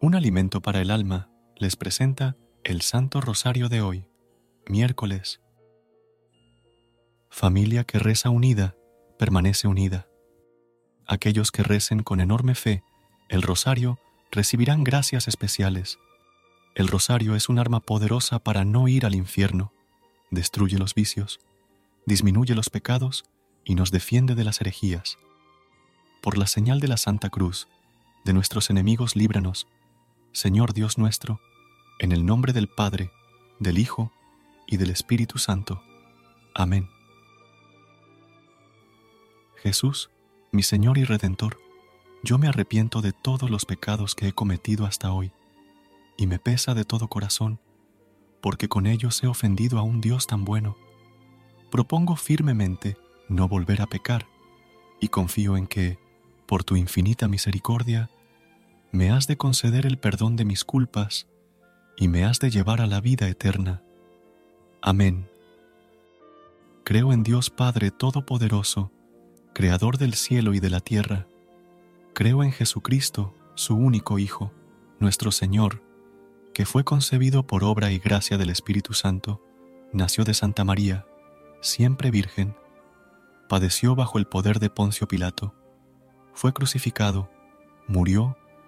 Un alimento para el alma les presenta el Santo Rosario de hoy, miércoles. Familia que reza unida, permanece unida. Aquellos que recen con enorme fe el rosario recibirán gracias especiales. El rosario es un arma poderosa para no ir al infierno, destruye los vicios, disminuye los pecados y nos defiende de las herejías. Por la señal de la Santa Cruz, de nuestros enemigos líbranos, Señor Dios nuestro, en el nombre del Padre, del Hijo y del Espíritu Santo. Amén. Jesús, mi Señor y Redentor, yo me arrepiento de todos los pecados que he cometido hasta hoy, y me pesa de todo corazón, porque con ellos he ofendido a un Dios tan bueno. Propongo firmemente no volver a pecar, y confío en que, por tu infinita misericordia, me has de conceder el perdón de mis culpas y me has de llevar a la vida eterna. Amén. Creo en Dios Padre Todopoderoso, Creador del cielo y de la tierra. Creo en Jesucristo, su único Hijo, nuestro Señor, que fue concebido por obra y gracia del Espíritu Santo, nació de Santa María, siempre Virgen, padeció bajo el poder de Poncio Pilato, fue crucificado, murió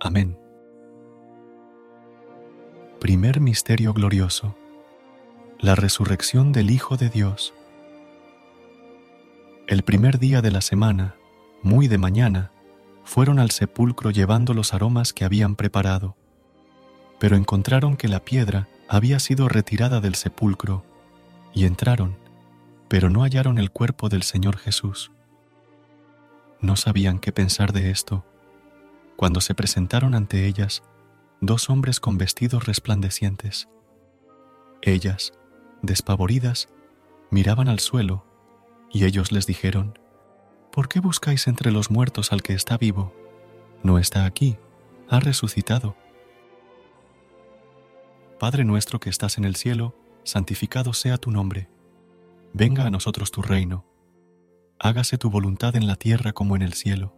Amén. Primer Misterio Glorioso. La resurrección del Hijo de Dios. El primer día de la semana, muy de mañana, fueron al sepulcro llevando los aromas que habían preparado, pero encontraron que la piedra había sido retirada del sepulcro, y entraron, pero no hallaron el cuerpo del Señor Jesús. No sabían qué pensar de esto cuando se presentaron ante ellas dos hombres con vestidos resplandecientes. Ellas, despavoridas, miraban al suelo, y ellos les dijeron, ¿Por qué buscáis entre los muertos al que está vivo? No está aquí, ha resucitado. Padre nuestro que estás en el cielo, santificado sea tu nombre. Venga a nosotros tu reino. Hágase tu voluntad en la tierra como en el cielo.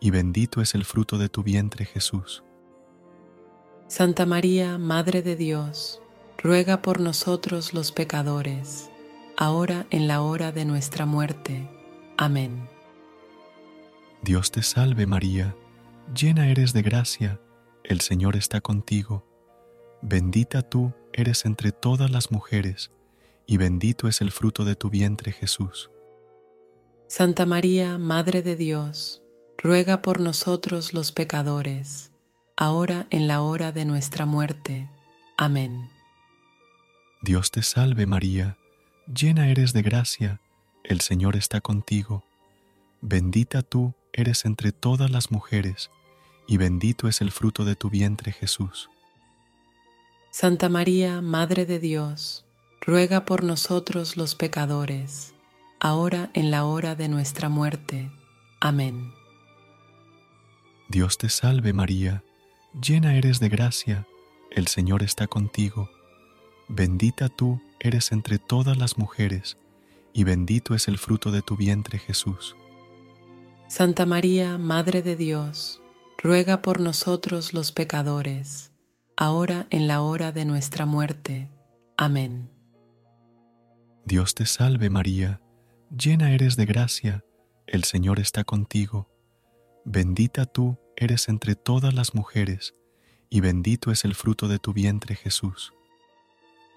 y bendito es el fruto de tu vientre Jesús. Santa María, Madre de Dios, ruega por nosotros los pecadores, ahora en la hora de nuestra muerte. Amén. Dios te salve María, llena eres de gracia, el Señor está contigo. Bendita tú eres entre todas las mujeres, y bendito es el fruto de tu vientre Jesús. Santa María, Madre de Dios, ruega por nosotros los pecadores, ahora en la hora de nuestra muerte. Amén. Dios te salve María, llena eres de gracia, el Señor está contigo. Bendita tú eres entre todas las mujeres, y bendito es el fruto de tu vientre Jesús. Santa María, Madre de Dios, ruega por nosotros los pecadores, ahora en la hora de nuestra muerte. Amén. Dios te salve María, llena eres de gracia, el Señor está contigo. Bendita tú eres entre todas las mujeres, y bendito es el fruto de tu vientre Jesús. Santa María, Madre de Dios, ruega por nosotros los pecadores, ahora en la hora de nuestra muerte. Amén. Dios te salve María, llena eres de gracia, el Señor está contigo Bendita tú eres entre todas las mujeres, y bendito es el fruto de tu vientre Jesús.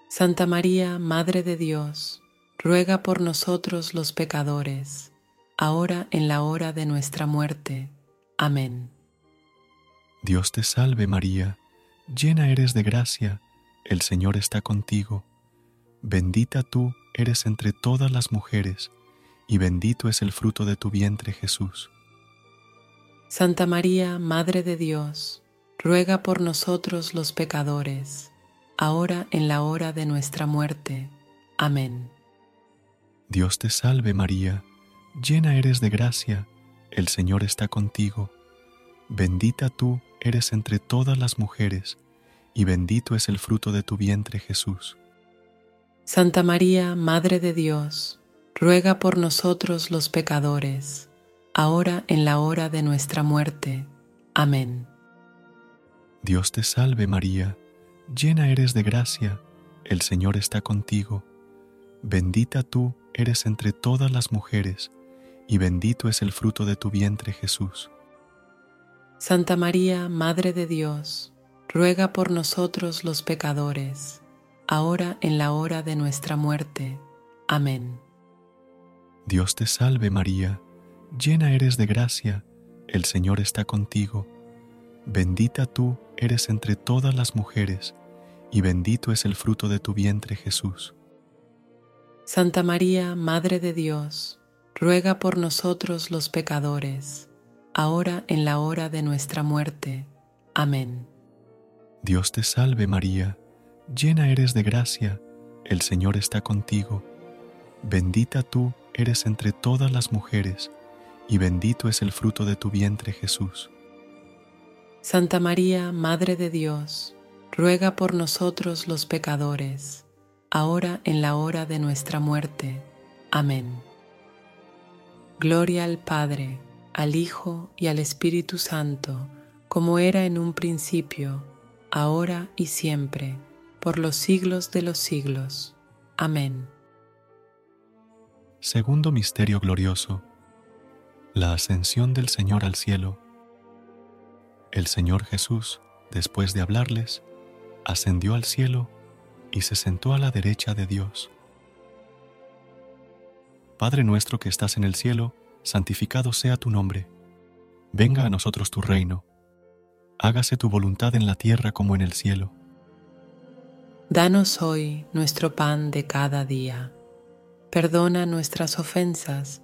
Santa María, Madre de Dios, ruega por nosotros los pecadores, ahora en la hora de nuestra muerte. Amén. Dios te salve María, llena eres de gracia, el Señor está contigo. Bendita tú eres entre todas las mujeres, y bendito es el fruto de tu vientre Jesús. Santa María, Madre de Dios, ruega por nosotros los pecadores, ahora en la hora de nuestra muerte. Amén. Dios te salve María, llena eres de gracia, el Señor está contigo. Bendita tú eres entre todas las mujeres, y bendito es el fruto de tu vientre Jesús. Santa María, Madre de Dios, ruega por nosotros los pecadores, ahora en la hora de nuestra muerte. Amén. Dios te salve María, llena eres de gracia, el Señor está contigo. Bendita tú eres entre todas las mujeres, y bendito es el fruto de tu vientre Jesús. Santa María, Madre de Dios, ruega por nosotros los pecadores, ahora en la hora de nuestra muerte. Amén. Dios te salve María, llena eres de gracia, el Señor está contigo. Bendita tú eres entre todas las mujeres, y bendito es el fruto de tu vientre Jesús. Santa María, Madre de Dios, ruega por nosotros los pecadores, ahora en la hora de nuestra muerte. Amén. Dios te salve María, llena eres de gracia, el Señor está contigo. Bendita tú eres entre todas las mujeres, y bendito es el fruto de tu vientre Jesús. Santa María, Madre de Dios, ruega por nosotros los pecadores, ahora en la hora de nuestra muerte. Amén. Gloria al Padre, al Hijo y al Espíritu Santo, como era en un principio, ahora y siempre, por los siglos de los siglos. Amén. Segundo Misterio Glorioso la ascensión del Señor al cielo. El Señor Jesús, después de hablarles, ascendió al cielo y se sentó a la derecha de Dios. Padre nuestro que estás en el cielo, santificado sea tu nombre. Venga a nosotros tu reino. Hágase tu voluntad en la tierra como en el cielo. Danos hoy nuestro pan de cada día. Perdona nuestras ofensas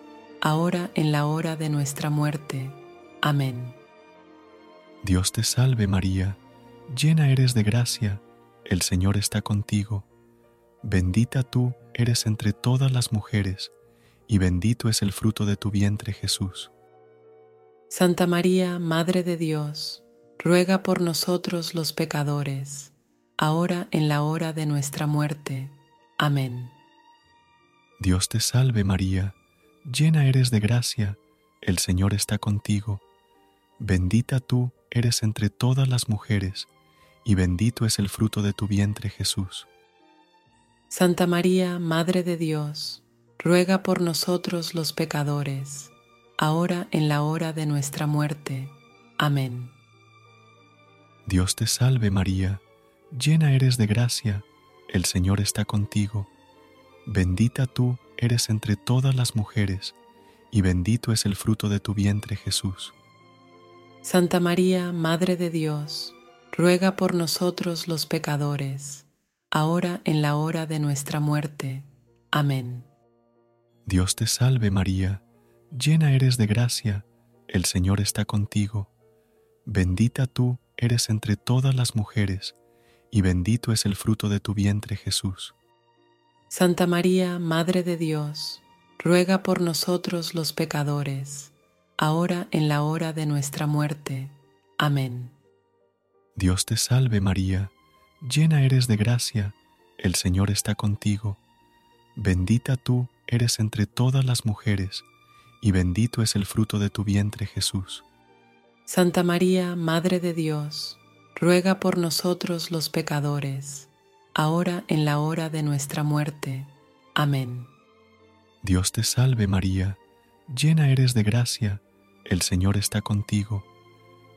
ahora en la hora de nuestra muerte. Amén. Dios te salve María, llena eres de gracia, el Señor está contigo. Bendita tú eres entre todas las mujeres, y bendito es el fruto de tu vientre Jesús. Santa María, Madre de Dios, ruega por nosotros los pecadores, ahora en la hora de nuestra muerte. Amén. Dios te salve María, llena eres de gracia, el Señor está contigo. Bendita tú eres entre todas las mujeres, y bendito es el fruto de tu vientre Jesús. Santa María, Madre de Dios, ruega por nosotros los pecadores, ahora en la hora de nuestra muerte. Amén. Dios te salve María, llena eres de gracia, el Señor está contigo. Bendita tú eres entre todas las mujeres, y bendito es el fruto de tu vientre Jesús. Santa María, Madre de Dios, ruega por nosotros los pecadores, ahora en la hora de nuestra muerte. Amén. Dios te salve María, llena eres de gracia, el Señor está contigo. Bendita tú eres entre todas las mujeres, y bendito es el fruto de tu vientre Jesús. Santa María, Madre de Dios, ruega por nosotros los pecadores, ahora en la hora de nuestra muerte. Amén. Dios te salve María, llena eres de gracia, el Señor está contigo. Bendita tú eres entre todas las mujeres, y bendito es el fruto de tu vientre Jesús. Santa María, Madre de Dios, ruega por nosotros los pecadores, ahora en la hora de nuestra muerte. Amén. Dios te salve María, llena eres de gracia, el Señor está contigo.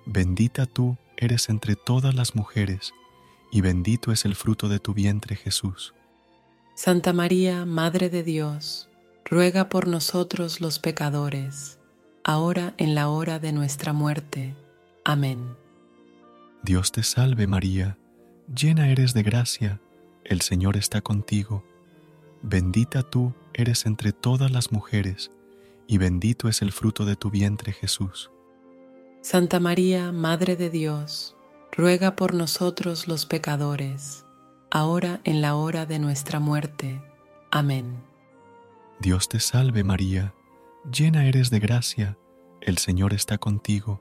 Bendita tú eres entre todas las mujeres, y bendito es el fruto de tu vientre Jesús. Santa María, Madre de Dios, ruega por nosotros los pecadores, ahora en la hora de nuestra muerte. Amén. Dios te salve María, llena eres de gracia, el Señor está contigo. Bendita tú eres entre todas las mujeres, y bendito es el fruto de tu vientre Jesús. Santa María, Madre de Dios, ruega por nosotros los pecadores, ahora en la hora de nuestra muerte. Amén. Dios te salve María, llena eres de gracia, el Señor está contigo.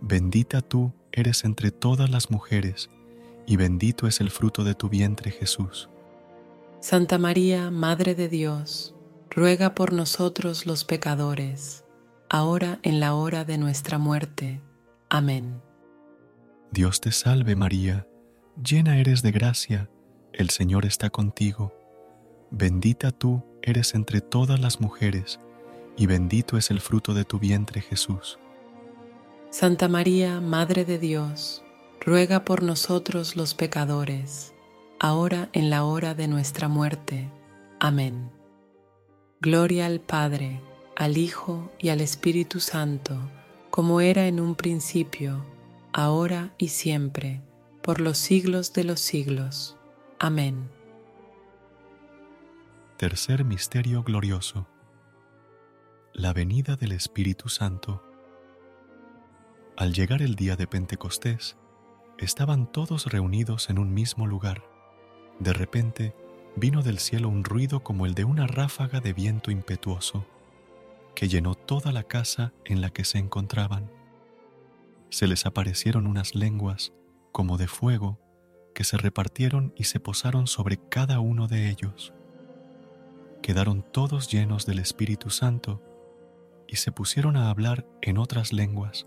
Bendita tú eres entre todas las mujeres, y bendito es el fruto de tu vientre Jesús. Santa María, Madre de Dios, ruega por nosotros los pecadores, ahora en la hora de nuestra muerte. Amén. Dios te salve María, llena eres de gracia, el Señor está contigo. Bendita tú eres entre todas las mujeres, y bendito es el fruto de tu vientre Jesús. Santa María, Madre de Dios, ruega por nosotros los pecadores, ahora en la hora de nuestra muerte. Amén. Gloria al Padre, al Hijo y al Espíritu Santo, como era en un principio, ahora y siempre, por los siglos de los siglos. Amén. Tercer Misterio Glorioso. La venida del Espíritu Santo. Al llegar el día de Pentecostés, estaban todos reunidos en un mismo lugar. De repente vino del cielo un ruido como el de una ráfaga de viento impetuoso, que llenó toda la casa en la que se encontraban. Se les aparecieron unas lenguas como de fuego que se repartieron y se posaron sobre cada uno de ellos. Quedaron todos llenos del Espíritu Santo y se pusieron a hablar en otras lenguas,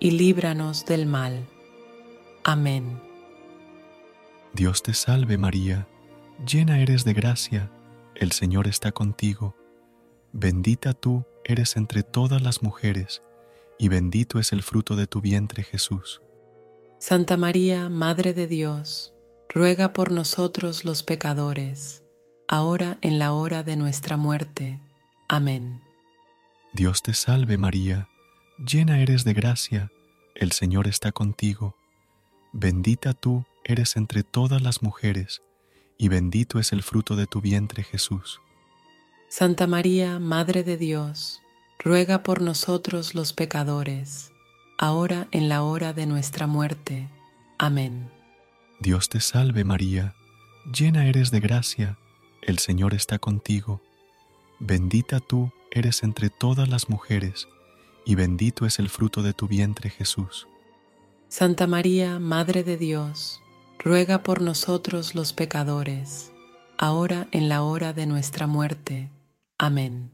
y líbranos del mal. Amén. Dios te salve María, llena eres de gracia, el Señor está contigo. Bendita tú eres entre todas las mujeres, y bendito es el fruto de tu vientre Jesús. Santa María, Madre de Dios, ruega por nosotros los pecadores, ahora en la hora de nuestra muerte. Amén. Dios te salve María, llena eres de gracia, el Señor está contigo. Bendita tú eres entre todas las mujeres, y bendito es el fruto de tu vientre Jesús. Santa María, Madre de Dios, ruega por nosotros los pecadores, ahora en la hora de nuestra muerte. Amén. Dios te salve María, llena eres de gracia, el Señor está contigo. Bendita tú eres entre todas las mujeres, y bendito es el fruto de tu vientre Jesús. Santa María, Madre de Dios, ruega por nosotros los pecadores, ahora en la hora de nuestra muerte. Amén.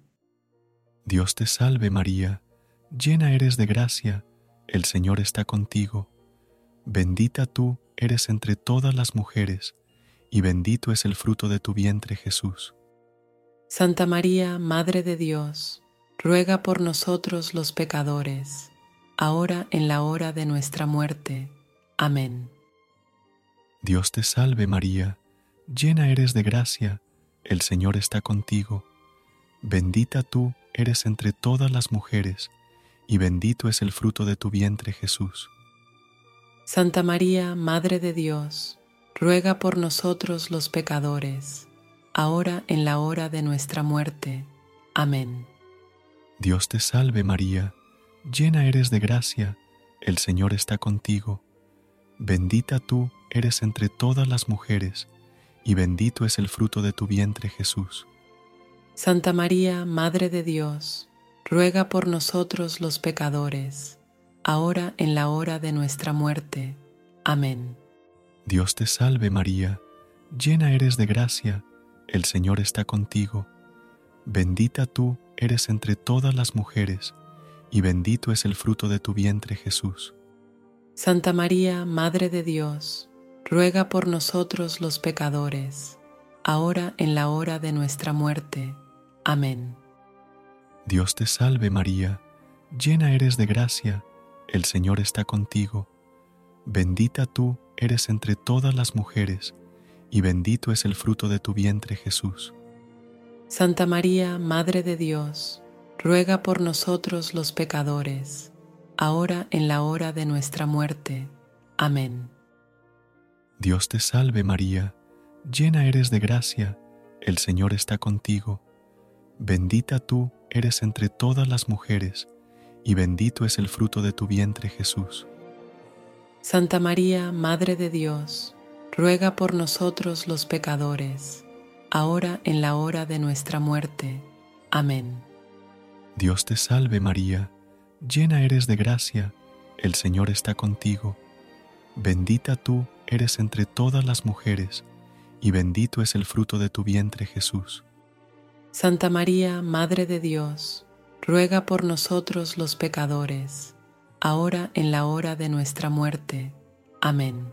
Dios te salve María, llena eres de gracia, el Señor está contigo. Bendita tú eres entre todas las mujeres, y bendito es el fruto de tu vientre Jesús. Santa María, Madre de Dios, ruega por nosotros los pecadores, ahora en la hora de nuestra muerte. Amén. Dios te salve María, llena eres de gracia, el Señor está contigo. Bendita tú eres entre todas las mujeres, y bendito es el fruto de tu vientre Jesús. Santa María, Madre de Dios, ruega por nosotros los pecadores, ahora en la hora de nuestra muerte. Amén. Dios te salve María, llena eres de gracia, el Señor está contigo. Bendita tú eres entre todas las mujeres, y bendito es el fruto de tu vientre Jesús. Santa María, Madre de Dios, ruega por nosotros los pecadores, ahora en la hora de nuestra muerte. Amén. Dios te salve María, llena eres de gracia, el Señor está contigo. Bendita tú eres entre todas las mujeres, y bendito es el fruto de tu vientre Jesús. Santa María, Madre de Dios, ruega por nosotros los pecadores, ahora en la hora de nuestra muerte. Amén. Dios te salve María, llena eres de gracia, el Señor está contigo. Bendita tú eres entre todas las mujeres, y bendito es el fruto de tu vientre Jesús. Santa María, Madre de Dios, ruega por nosotros los pecadores, ahora en la hora de nuestra muerte. Amén. Dios te salve María, llena eres de gracia, el Señor está contigo. Bendita tú eres entre todas las mujeres, y bendito es el fruto de tu vientre Jesús. Santa María, Madre de Dios, ruega por nosotros los pecadores, ahora en la hora de nuestra muerte. Amén. Dios te salve María, llena eres de gracia, el Señor está contigo. Bendita tú eres entre todas las mujeres, y bendito es el fruto de tu vientre Jesús. Santa María, Madre de Dios, ruega por nosotros los pecadores, ahora en la hora de nuestra muerte. Amén.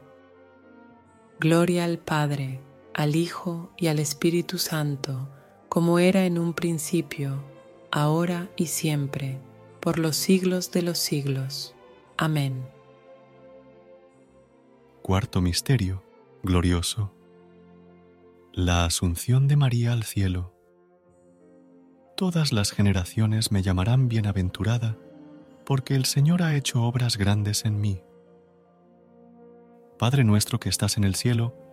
Gloria al Padre, al Hijo y al Espíritu Santo, como era en un principio, ahora y siempre, por los siglos de los siglos. Amén. Cuarto Misterio, glorioso. La Asunción de María al cielo todas las generaciones me llamarán bienaventurada, porque el Señor ha hecho obras grandes en mí. Padre nuestro que estás en el cielo,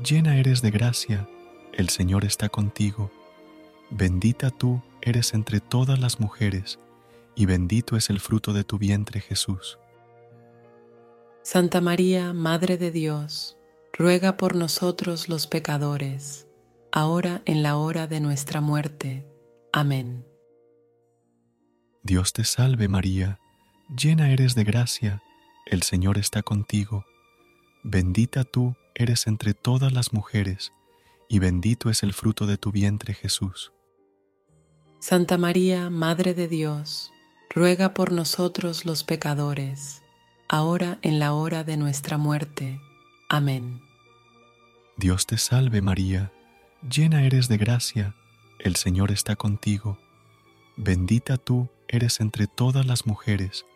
llena eres de gracia, el Señor está contigo. Bendita tú eres entre todas las mujeres, y bendito es el fruto de tu vientre Jesús. Santa María, Madre de Dios, ruega por nosotros los pecadores, ahora en la hora de nuestra muerte. Amén. Dios te salve María, llena eres de gracia, el Señor está contigo. Bendita tú eres entre todas las mujeres, y bendito es el fruto de tu vientre Jesús. Santa María, Madre de Dios, ruega por nosotros los pecadores, ahora en la hora de nuestra muerte. Amén. Dios te salve María, llena eres de gracia, el Señor está contigo. Bendita tú eres entre todas las mujeres,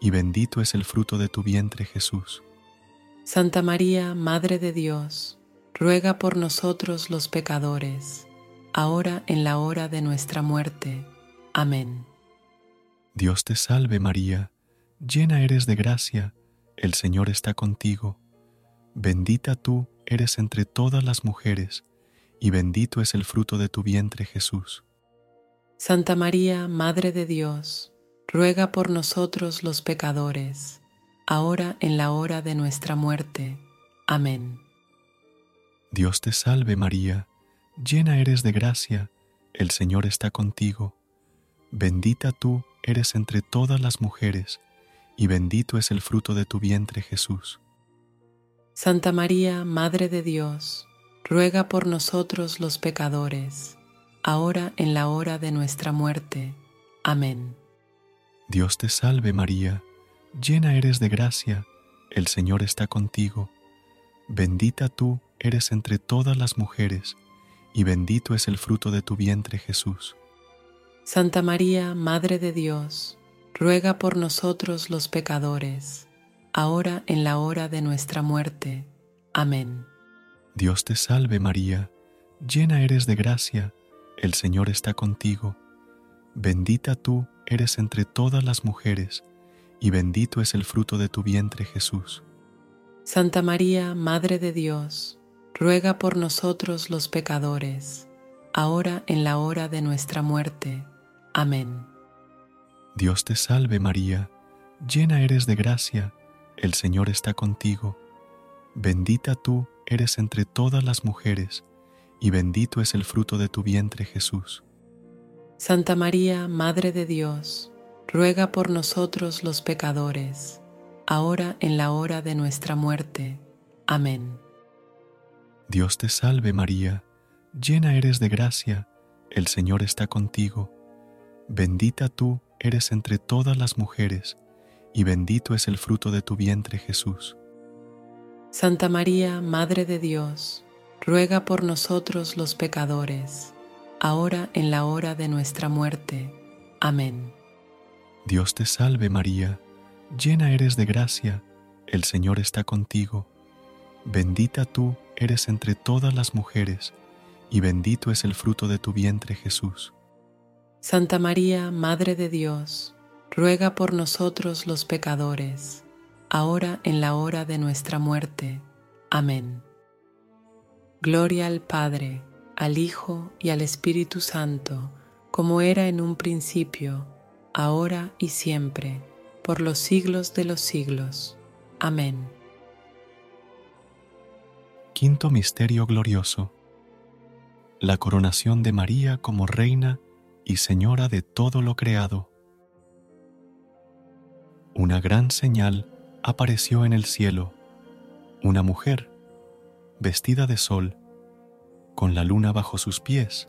y bendito es el fruto de tu vientre Jesús. Santa María, Madre de Dios, ruega por nosotros los pecadores, ahora en la hora de nuestra muerte. Amén. Dios te salve María, llena eres de gracia, el Señor está contigo. Bendita tú eres entre todas las mujeres, y bendito es el fruto de tu vientre Jesús. Santa María, Madre de Dios, ruega por nosotros los pecadores, ahora en la hora de nuestra muerte. Amén. Dios te salve María, llena eres de gracia, el Señor está contigo. Bendita tú eres entre todas las mujeres, y bendito es el fruto de tu vientre Jesús. Santa María, Madre de Dios, ruega por nosotros los pecadores, ahora en la hora de nuestra muerte. Amén. Dios te salve María, llena eres de gracia, el Señor está contigo. Bendita tú eres entre todas las mujeres, y bendito es el fruto de tu vientre Jesús. Santa María, Madre de Dios, ruega por nosotros los pecadores, ahora en la hora de nuestra muerte. Amén. Dios te salve María, llena eres de gracia, el Señor está contigo. Bendita tú eres entre todas las mujeres, y bendito es el fruto de tu vientre Jesús. Santa María, Madre de Dios, ruega por nosotros los pecadores, ahora en la hora de nuestra muerte. Amén. Dios te salve María, llena eres de gracia, el Señor está contigo. Bendita tú eres entre todas las mujeres, y bendito es el fruto de tu vientre Jesús. Santa María, Madre de Dios, ruega por nosotros los pecadores, ahora en la hora de nuestra muerte. Amén. Dios te salve María, llena eres de gracia, el Señor está contigo. Bendita tú eres entre todas las mujeres, y bendito es el fruto de tu vientre Jesús. Santa María, Madre de Dios, ruega por nosotros los pecadores, ahora en la hora de nuestra muerte. Amén. Dios te salve María, llena eres de gracia, el Señor está contigo. Bendita tú eres entre todas las mujeres, y bendito es el fruto de tu vientre Jesús. Santa María, Madre de Dios, ruega por nosotros los pecadores, ahora en la hora de nuestra muerte. Amén. Gloria al Padre, al Hijo y al Espíritu Santo, como era en un principio, ahora y siempre, por los siglos de los siglos. Amén. Quinto Misterio Glorioso. La coronación de María como Reina y Señora de todo lo creado. Una gran señal apareció en el cielo, una mujer vestida de sol, con la luna bajo sus pies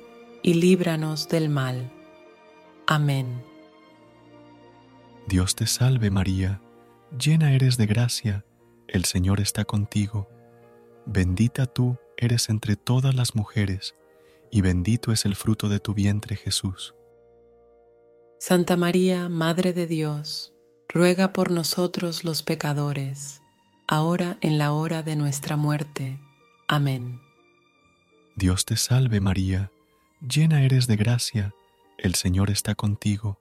y líbranos del mal. Amén. Dios te salve María, llena eres de gracia, el Señor está contigo. Bendita tú eres entre todas las mujeres, y bendito es el fruto de tu vientre Jesús. Santa María, Madre de Dios, ruega por nosotros los pecadores, ahora en la hora de nuestra muerte. Amén. Dios te salve María, llena eres de gracia, el Señor está contigo.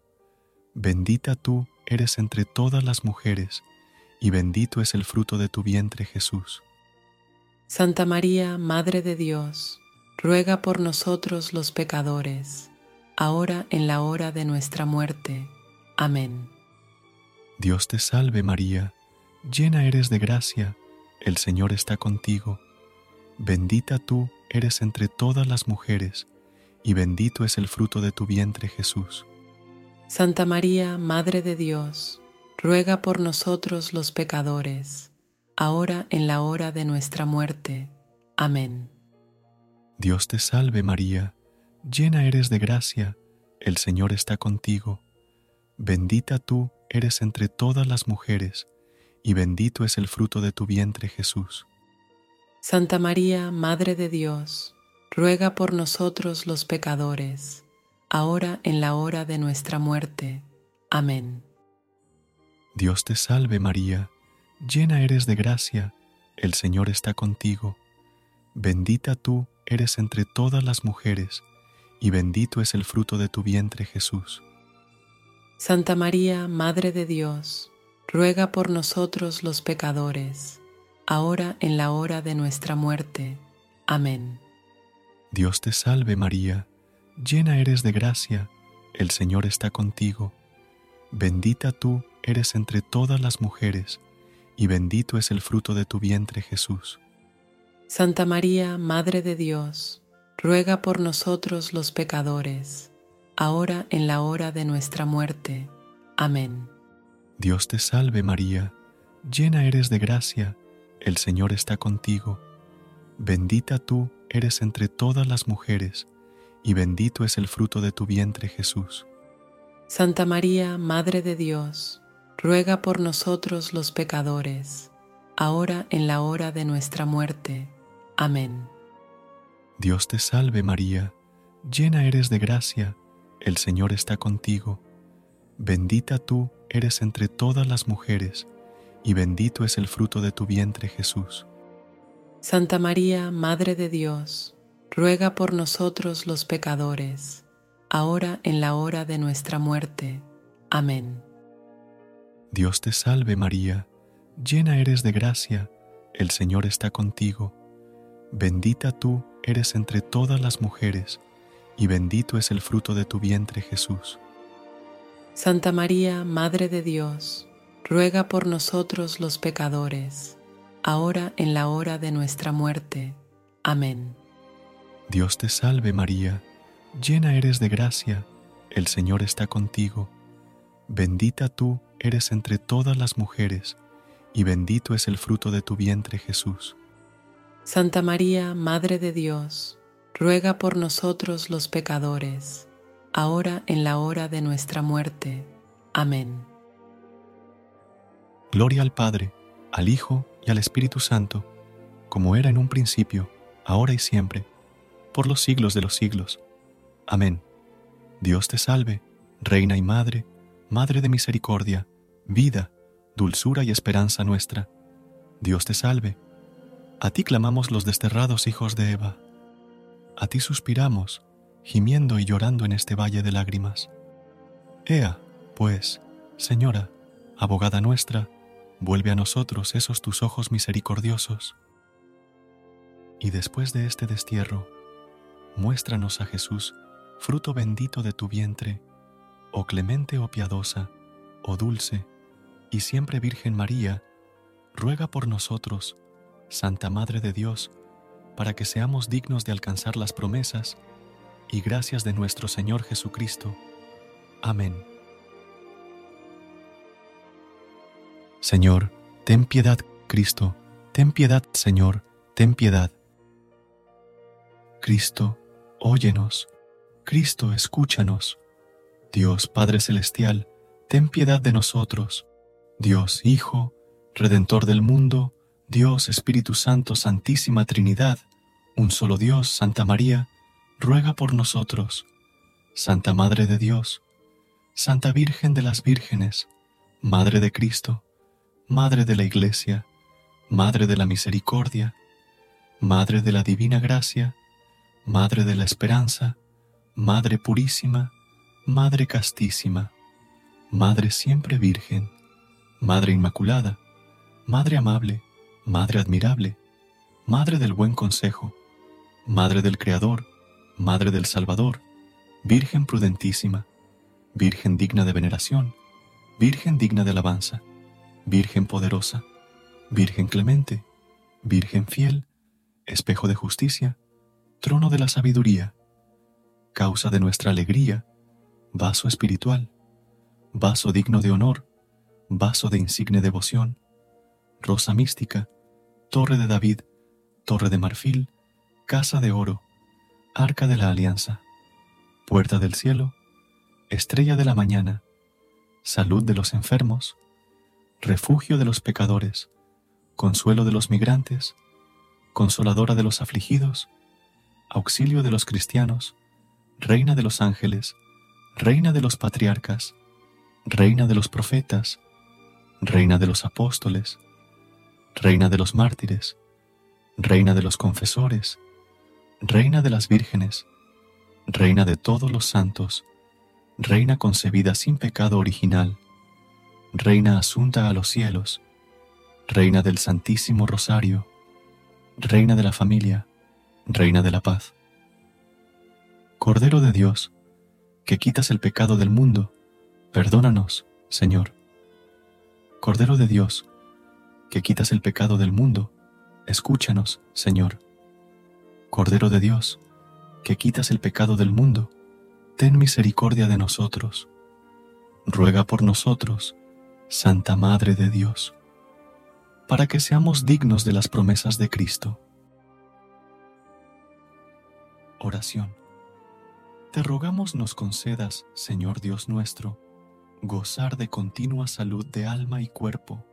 Bendita tú eres entre todas las mujeres, y bendito es el fruto de tu vientre Jesús. Santa María, Madre de Dios, ruega por nosotros los pecadores, ahora en la hora de nuestra muerte. Amén. Dios te salve María, llena eres de gracia, el Señor está contigo. Bendita tú eres entre todas las mujeres, y bendito es el fruto de tu vientre Jesús. Santa María, Madre de Dios, ruega por nosotros los pecadores, ahora en la hora de nuestra muerte. Amén. Dios te salve María, llena eres de gracia, el Señor está contigo. Bendita tú eres entre todas las mujeres, y bendito es el fruto de tu vientre Jesús. Santa María, Madre de Dios, ruega por nosotros los pecadores, ahora en la hora de nuestra muerte. Amén. Dios te salve María, llena eres de gracia, el Señor está contigo. Bendita tú eres entre todas las mujeres, y bendito es el fruto de tu vientre Jesús. Santa María, Madre de Dios, ruega por nosotros los pecadores, ahora en la hora de nuestra muerte. Amén. Dios te salve María, llena eres de gracia, el Señor está contigo. Bendita tú eres entre todas las mujeres, y bendito es el fruto de tu vientre Jesús. Santa María, Madre de Dios, ruega por nosotros los pecadores, ahora en la hora de nuestra muerte. Amén. Dios te salve María, llena eres de gracia, el Señor está contigo. Bendita tú eres entre todas las mujeres, y bendito es el fruto de tu vientre Jesús. Santa María, Madre de Dios, ruega por nosotros los pecadores, ahora en la hora de nuestra muerte. Amén. Dios te salve María, llena eres de gracia, el Señor está contigo. Bendita tú eres entre todas las mujeres, y bendito es el fruto de tu vientre Jesús. Santa María, Madre de Dios, ruega por nosotros los pecadores, ahora en la hora de nuestra muerte. Amén. Dios te salve María, llena eres de gracia, el Señor está contigo. Bendita tú eres entre todas las mujeres, y bendito es el fruto de tu vientre Jesús. Santa María, Madre de Dios, ruega por nosotros los pecadores, ahora en la hora de nuestra muerte. Amén. Dios te salve María, llena eres de gracia, el Señor está contigo. Bendita tú eres entre todas las mujeres, y bendito es el fruto de tu vientre Jesús. Santa María, Madre de Dios, ruega por nosotros los pecadores, ahora en la hora de nuestra muerte. Amén. Gloria al Padre, al Hijo y al Espíritu Santo, como era en un principio, ahora y siempre, por los siglos de los siglos. Amén. Dios te salve, Reina y Madre, Madre de misericordia, vida, dulzura y esperanza nuestra. Dios te salve. A ti clamamos los desterrados hijos de Eva. A ti suspiramos, gimiendo y llorando en este valle de lágrimas. Ea, pues, Señora, abogada nuestra, vuelve a nosotros esos tus ojos misericordiosos. Y después de este destierro, muéstranos a Jesús, fruto bendito de tu vientre, o clemente o piadosa, o dulce, y siempre Virgen María, ruega por nosotros, Santa Madre de Dios, para que seamos dignos de alcanzar las promesas y gracias de nuestro Señor Jesucristo. Amén. Señor, ten piedad, Cristo, ten piedad, Señor, ten piedad. Cristo, óyenos. Cristo, escúchanos. Dios Padre Celestial, ten piedad de nosotros. Dios Hijo, Redentor del mundo, Dios Espíritu Santo, Santísima Trinidad, un solo Dios, Santa María, ruega por nosotros. Santa Madre de Dios, Santa Virgen de las Vírgenes, Madre de Cristo, Madre de la Iglesia, Madre de la Misericordia, Madre de la Divina Gracia, Madre de la Esperanza, Madre Purísima, Madre Castísima, Madre Siempre Virgen, Madre Inmaculada, Madre Amable, Madre Admirable, Madre del Buen Consejo, Madre del Creador, Madre del Salvador, Virgen prudentísima, Virgen digna de veneración, Virgen digna de alabanza, Virgen poderosa, Virgen clemente, Virgen fiel, espejo de justicia, trono de la sabiduría, causa de nuestra alegría, vaso espiritual, vaso digno de honor, vaso de insigne devoción, rosa mística, torre de David, torre de marfil, casa de oro, arca de la alianza, puerta del cielo, estrella de la mañana, salud de los enfermos, refugio de los pecadores, consuelo de los migrantes, consoladora de los afligidos, auxilio de los cristianos, reina de los ángeles, reina de los patriarcas, reina de los profetas, reina de los apóstoles, reina de los mártires, reina de los confesores, reina de las vírgenes, reina de todos los santos, reina concebida sin pecado original, reina asunta a los cielos, reina del Santísimo Rosario, reina de la familia, reina de la paz. Cordero de Dios, que quitas el pecado del mundo, perdónanos, Señor. Cordero de Dios, que quitas el pecado del mundo, escúchanos, Señor. Cordero de Dios, que quitas el pecado del mundo, ten misericordia de nosotros. Ruega por nosotros, Santa Madre de Dios, para que seamos dignos de las promesas de Cristo. Oración. Te rogamos nos concedas, Señor Dios nuestro, gozar de continua salud de alma y cuerpo,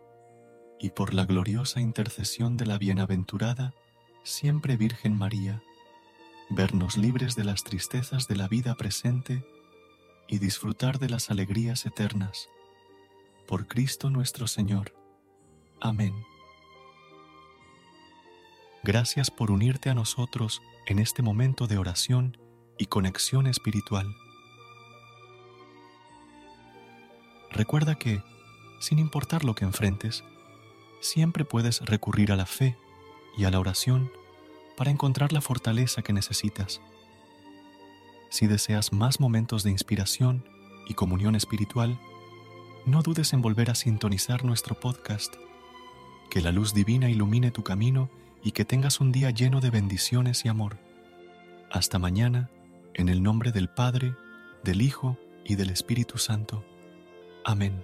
y por la gloriosa intercesión de la bienaventurada, siempre Virgen María, vernos libres de las tristezas de la vida presente y disfrutar de las alegrías eternas por Cristo nuestro Señor. Amén. Gracias por unirte a nosotros en este momento de oración y conexión espiritual. Recuerda que, sin importar lo que enfrentes, siempre puedes recurrir a la fe y a la oración para encontrar la fortaleza que necesitas. Si deseas más momentos de inspiración y comunión espiritual, no dudes en volver a sintonizar nuestro podcast. Que la luz divina ilumine tu camino y que tengas un día lleno de bendiciones y amor. Hasta mañana, en el nombre del Padre, del Hijo y del Espíritu Santo. Amén.